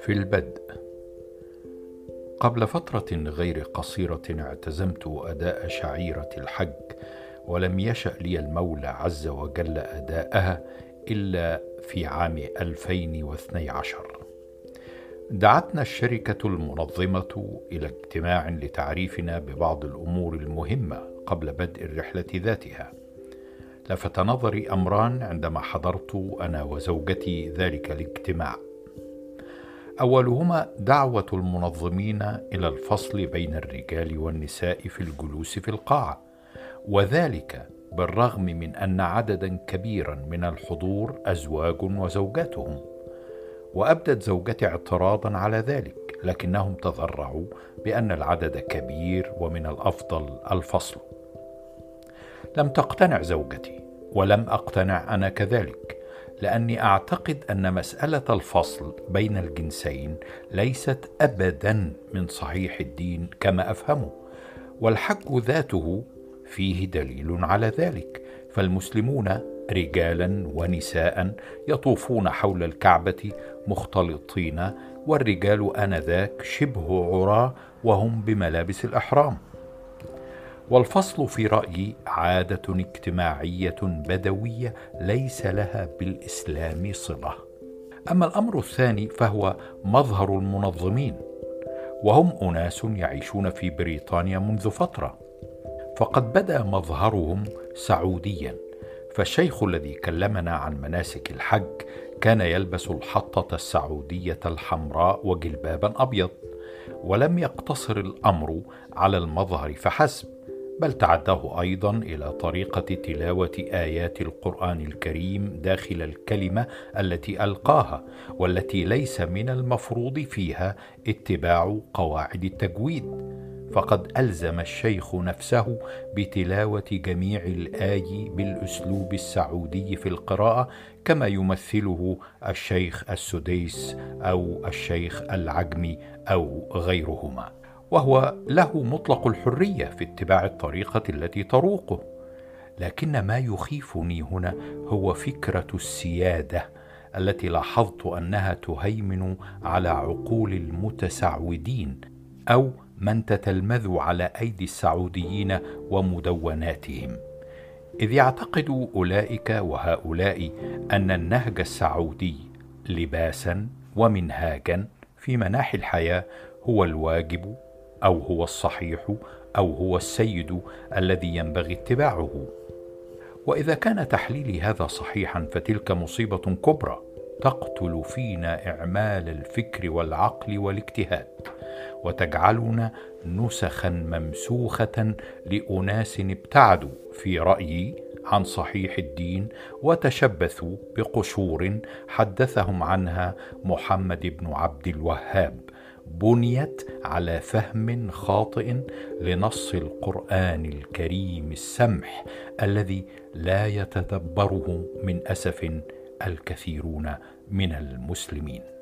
في البدء. قبل فترة غير قصيرة اعتزمت أداء شعيرة الحج ولم يشأ لي المولى عز وجل أداءها إلا في عام 2012 دعتنا الشركة المنظمة إلى اجتماع لتعريفنا ببعض الأمور المهمة قبل بدء الرحلة ذاتها. لفت نظري أمران عندما حضرت أنا وزوجتي ذلك الاجتماع. أولهما دعوة المنظمين إلى الفصل بين الرجال والنساء في الجلوس في القاعة وذلك بالرغم من أن عددا كبيرا من الحضور أزواج وزوجاتهم. وأبدت زوجتي اعتراضا على ذلك لكنهم تذرعوا بأن العدد كبير ومن الأفضل الفصل. لم تقتنع زوجتي ولم أقتنع أنا كذلك. لأني أعتقد أن مسألة الفصل بين الجنسين ليست ابدا من صحيح الدين كما أفهمه والحج ذاته فيه دليل على ذلك فالمسلمون رجالا ونساء يطوفون حول الكعبة مختلطين والرجال آنذاك شبه عراة وهم بملابس الأحرام. والفصل في رأيي عادة اجتماعية بدوية ليس لها بالإسلام صلة. أما الأمر الثاني فهو مظهر المنظمين وهم أناس يعيشون في بريطانيا منذ فترة. فقد بدأ مظهرهم سعوديا فالشيخ الذي كلمنا عن مناسك الحج كان يلبس الحطة السعودية الحمراء وجلبابا أبيض ولم يقتصر الأمر على المظهر فحسب. بل تعداه أيضا إلى طريقة تلاوة آيات القرآن الكريم داخل الكلمة التي ألقاها والتي ليس من المفروض فيها اتباع قواعد التجويد. فقد ألزم الشيخ نفسه بتلاوة جميع الآي بالأسلوب السعودي في القراءة كما يمثله الشيخ السديس أو الشيخ العجمي أو غيرهما. وهو له مطلق الحرية في اتباع الطريقة التي تروقه. لكن ما يخيفني هنا هو فكرة السيادة التي لاحظت أنها تهيمن على عقول المتسعودين أو من تتلمذ على أيدي السعوديين ومدوناتهم. إذ يعتقد أولئك وهؤلاء أن النهج السعودي لباسا ومنهاجا في مناحي الحياة هو الواجب أو هو الصحيح أو هو السيد الذي ينبغي اتباعه. وإذا كان تحليلي هذا صحيحا فتلك مصيبة كبرى تقتل فينا إعمال الفكر والعقل والاجتهاد وتجعلنا نسخا ممسوخة لأناس ابتعدوا في رأيي عن صحيح الدين وتشبثوا بقشور حدثهم عنها محمد بن عبد الوهاب. بنيت على فهم خاطئ لنص القرآن الكريم السمح الذي لا يتدبره من أسف الكثيرون من المسلمين.